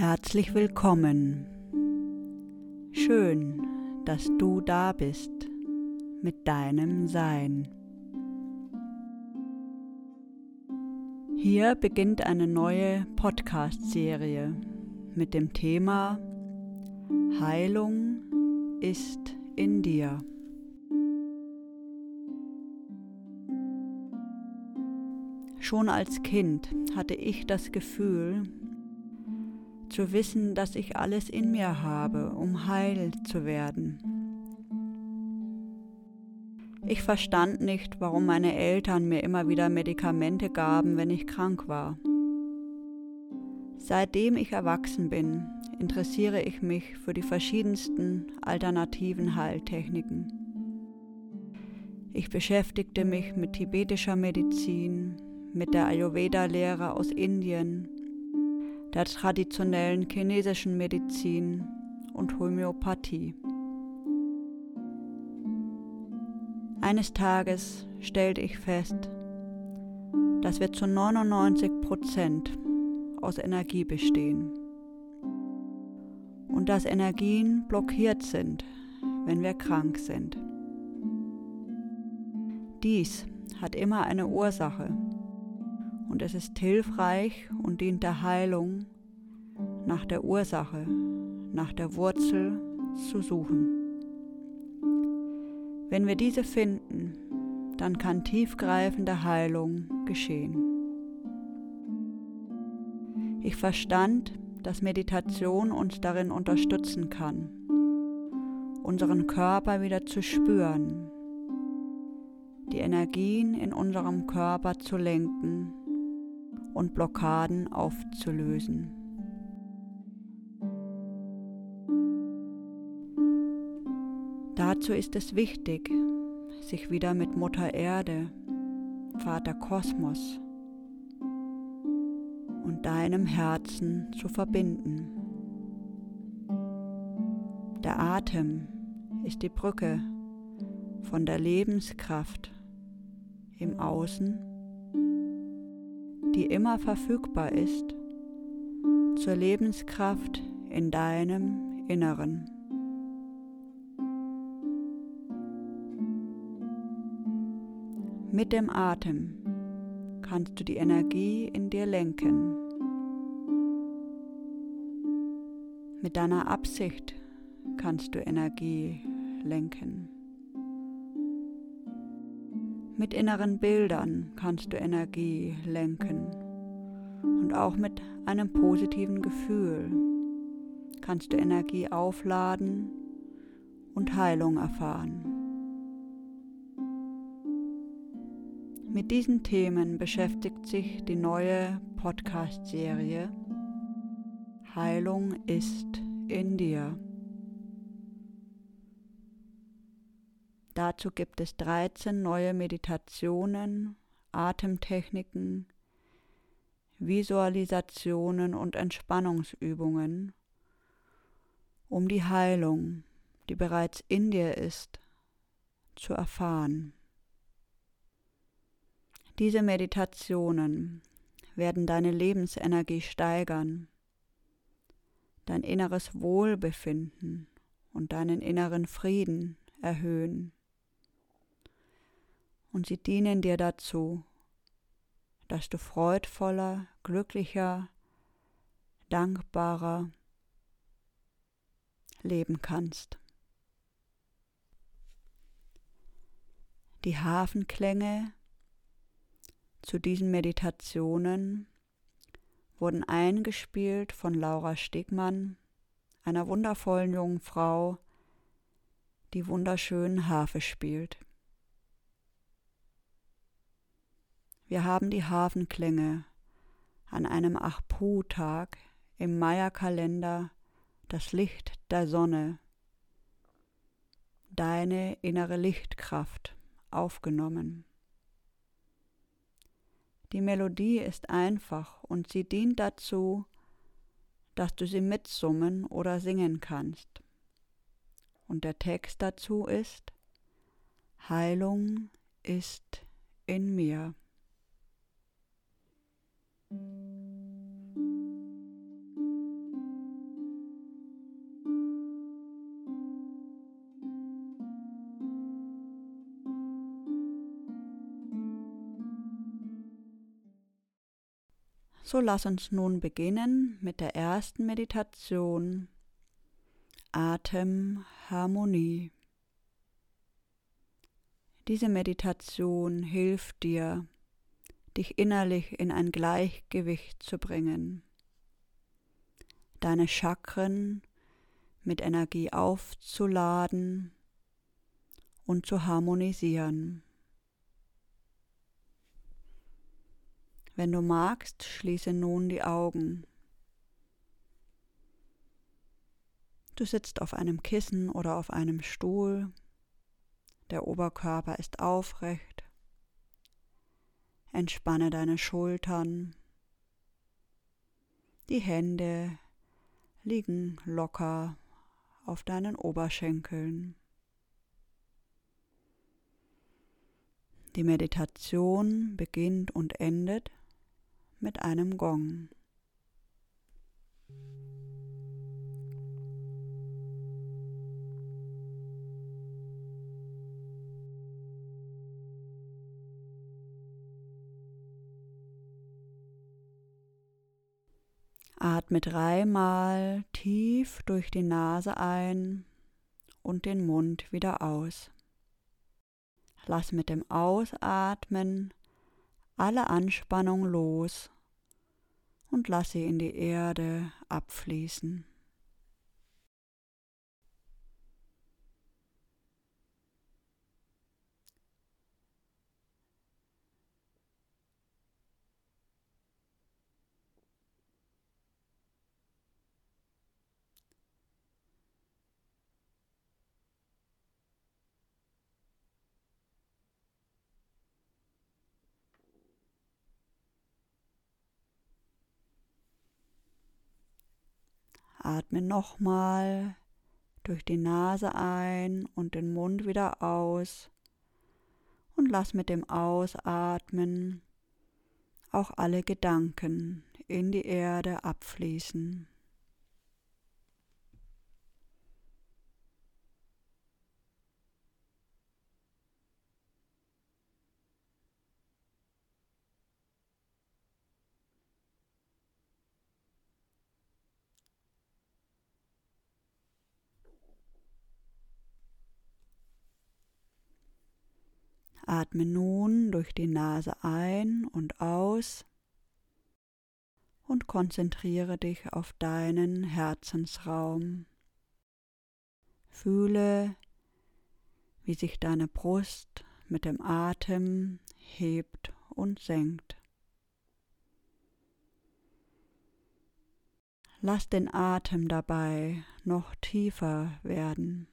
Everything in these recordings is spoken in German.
Herzlich willkommen. Schön, dass du da bist mit deinem Sein. Hier beginnt eine neue Podcast-Serie mit dem Thema Heilung ist in dir. Schon als Kind hatte ich das Gefühl, zu wissen, dass ich alles in mir habe, um heil zu werden. Ich verstand nicht, warum meine Eltern mir immer wieder Medikamente gaben, wenn ich krank war. Seitdem ich erwachsen bin, interessiere ich mich für die verschiedensten alternativen Heiltechniken. Ich beschäftigte mich mit tibetischer Medizin, mit der Ayurveda-Lehre aus Indien, der traditionellen chinesischen Medizin und Homöopathie. Eines Tages stellte ich fest, dass wir zu 99 Prozent aus Energie bestehen und dass Energien blockiert sind, wenn wir krank sind. Dies hat immer eine Ursache und es ist hilfreich und dient der Heilung, nach der Ursache, nach der Wurzel zu suchen. Wenn wir diese finden, dann kann tiefgreifende Heilung geschehen. Ich verstand, dass Meditation uns darin unterstützen kann, unseren Körper wieder zu spüren, die Energien in unserem Körper zu lenken und Blockaden aufzulösen. Dazu ist es wichtig, sich wieder mit Mutter Erde, Vater Kosmos und deinem Herzen zu verbinden. Der Atem ist die Brücke von der Lebenskraft im Außen die immer verfügbar ist, zur Lebenskraft in deinem Inneren. Mit dem Atem kannst du die Energie in dir lenken. Mit deiner Absicht kannst du Energie lenken. Mit inneren Bildern kannst du Energie lenken und auch mit einem positiven Gefühl kannst du Energie aufladen und Heilung erfahren. Mit diesen Themen beschäftigt sich die neue Podcast-Serie Heilung ist in dir. Dazu gibt es 13 neue Meditationen, Atemtechniken, Visualisationen und Entspannungsübungen, um die Heilung, die bereits in dir ist, zu erfahren. Diese Meditationen werden deine Lebensenergie steigern, dein inneres Wohlbefinden und deinen inneren Frieden erhöhen und sie dienen dir dazu, dass du freudvoller, glücklicher, dankbarer leben kannst. Die Hafenklänge zu diesen Meditationen wurden eingespielt von Laura Stegmann, einer wundervollen jungen Frau, die wunderschön Harfe spielt. Wir haben die Hafenklänge an einem Achpu-Tag im Maya-Kalender das Licht der Sonne, deine innere Lichtkraft aufgenommen. Die Melodie ist einfach und sie dient dazu, dass du sie mitsummen oder singen kannst. Und der Text dazu ist, Heilung ist in mir. So lass uns nun beginnen mit der ersten Meditation Atemharmonie. Diese Meditation hilft dir, dich innerlich in ein Gleichgewicht zu bringen, deine Chakren mit Energie aufzuladen und zu harmonisieren. Wenn du magst, schließe nun die Augen. Du sitzt auf einem Kissen oder auf einem Stuhl. Der Oberkörper ist aufrecht. Entspanne deine Schultern. Die Hände liegen locker auf deinen Oberschenkeln. Die Meditation beginnt und endet mit einem Gong. Atme dreimal tief durch die Nase ein und den Mund wieder aus. Lass mit dem Ausatmen alle Anspannung los und lass sie in die Erde abfließen. Atme nochmal durch die Nase ein und den Mund wieder aus und lass mit dem Ausatmen auch alle Gedanken in die Erde abfließen. Atme nun durch die Nase ein und aus und konzentriere dich auf deinen Herzensraum. Fühle, wie sich deine Brust mit dem Atem hebt und senkt. Lass den Atem dabei noch tiefer werden.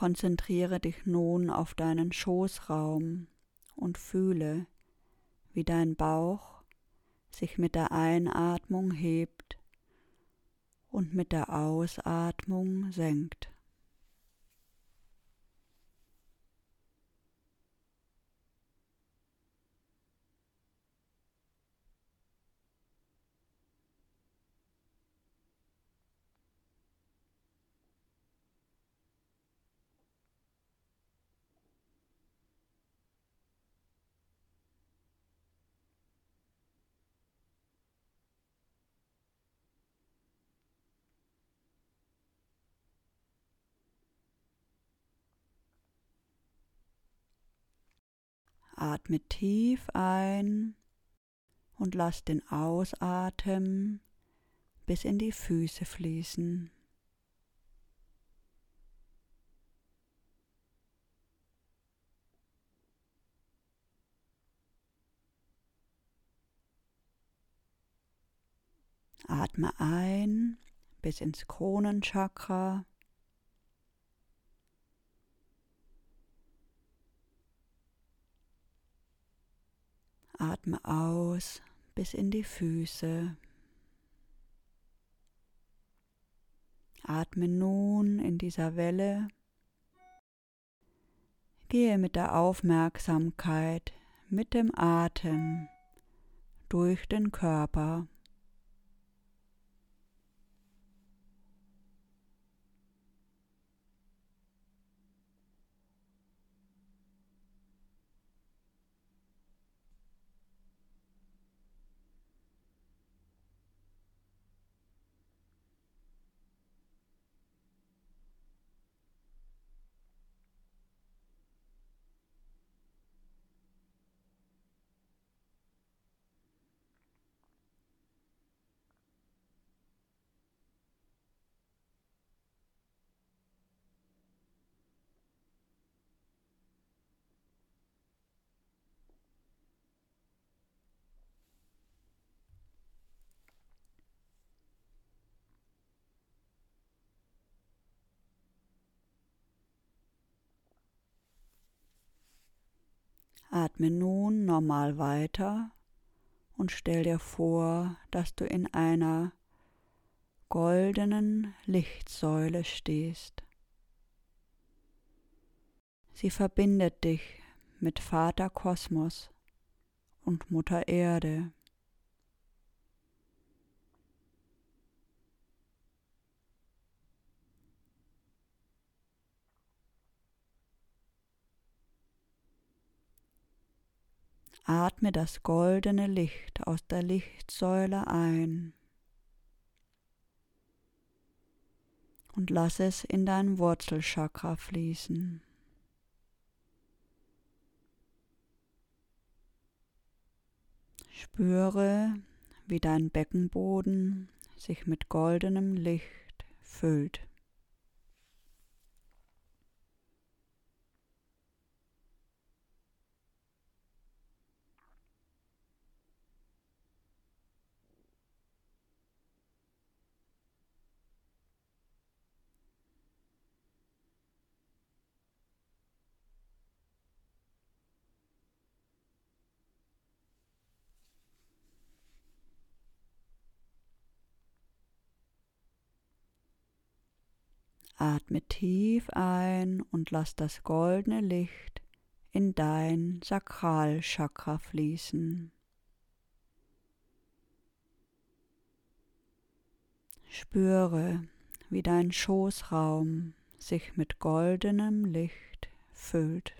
Konzentriere dich nun auf deinen Schoßraum und fühle, wie dein Bauch sich mit der Einatmung hebt und mit der Ausatmung senkt. Atme tief ein und lass den Ausatem bis in die Füße fließen. Atme ein bis ins Kronenchakra Atme aus bis in die Füße. Atme nun in dieser Welle. Gehe mit der Aufmerksamkeit, mit dem Atem durch den Körper. Atme nun normal weiter und stell dir vor, dass du in einer goldenen Lichtsäule stehst. Sie verbindet dich mit Vater Kosmos und Mutter Erde. Atme das goldene Licht aus der Lichtsäule ein und lass es in dein Wurzelchakra fließen. Spüre, wie dein Beckenboden sich mit goldenem Licht füllt. Atme tief ein und lass das goldene Licht in dein Sakralchakra fließen. Spüre, wie dein Schoßraum sich mit goldenem Licht füllt.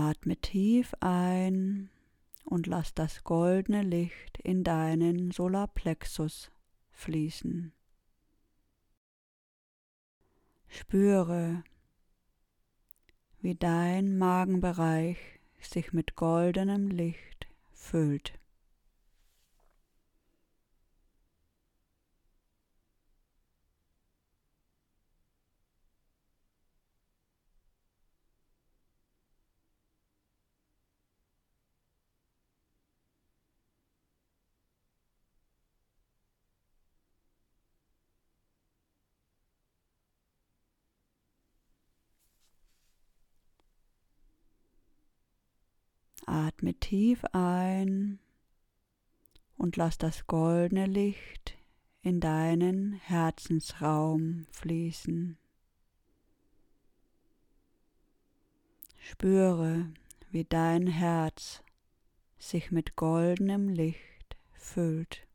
Atme tief ein und lass das goldene Licht in deinen Solarplexus fließen. Spüre, wie dein Magenbereich sich mit goldenem Licht füllt. Atme tief ein und lass das goldene Licht in deinen Herzensraum fließen. Spüre, wie dein Herz sich mit goldenem Licht füllt.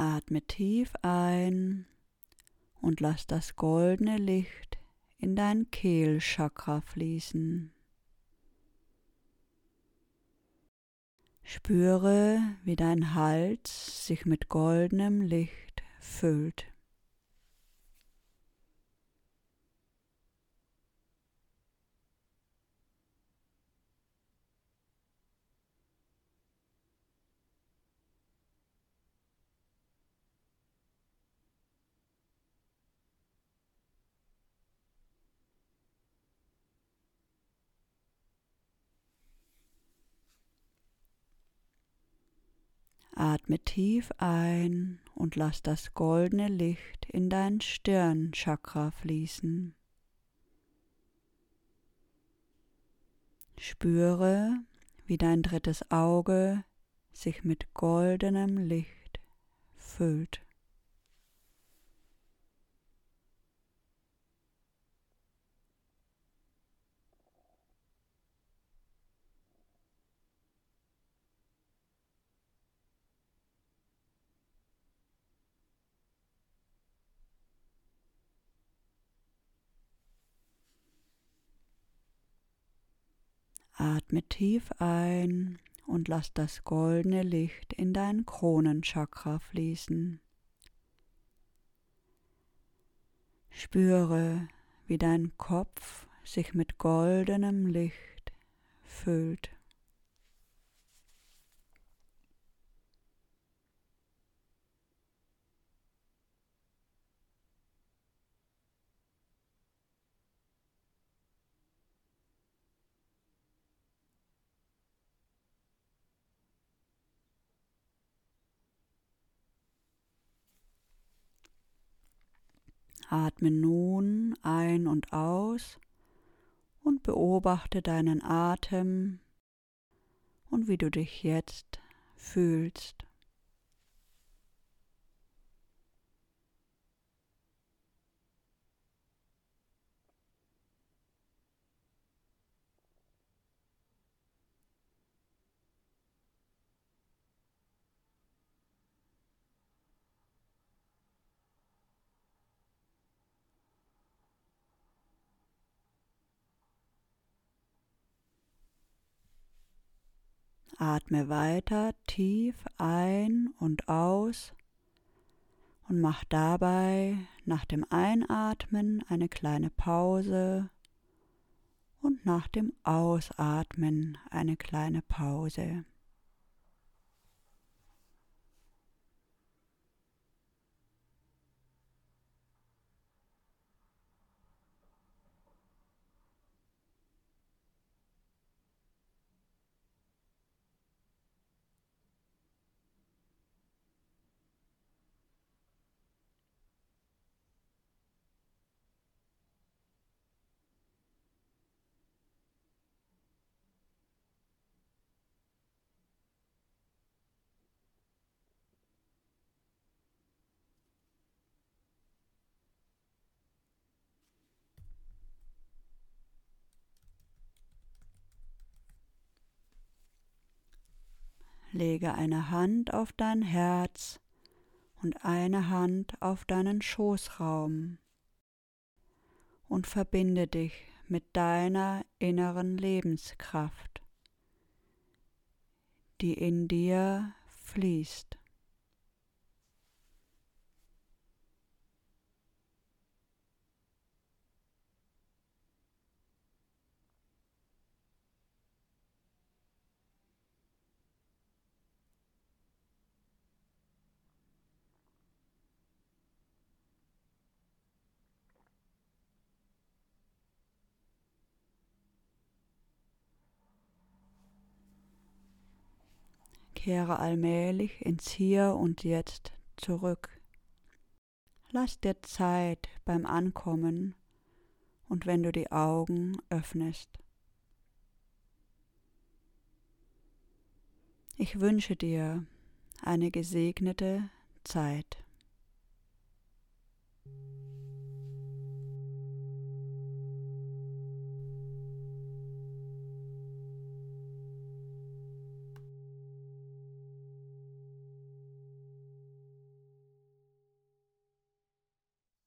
Atme tief ein und lass das goldene Licht in dein Kehlchakra fließen. Spüre, wie dein Hals sich mit goldenem Licht füllt. Atme tief ein und lass das goldene Licht in dein Stirnchakra fließen. Spüre, wie dein drittes Auge sich mit goldenem Licht füllt. Atme tief ein und lass das goldene Licht in dein Kronenchakra fließen. Spüre, wie dein Kopf sich mit goldenem Licht füllt. Atme nun ein und aus und beobachte deinen Atem und wie du dich jetzt fühlst. Atme weiter tief ein und aus und mach dabei nach dem Einatmen eine kleine Pause und nach dem Ausatmen eine kleine Pause. Lege eine Hand auf dein Herz und eine Hand auf deinen Schoßraum und verbinde dich mit deiner inneren Lebenskraft, die in dir fließt. Kehre allmählich ins Hier und Jetzt zurück. Lass dir Zeit beim Ankommen und wenn du die Augen öffnest. Ich wünsche dir eine gesegnete Zeit.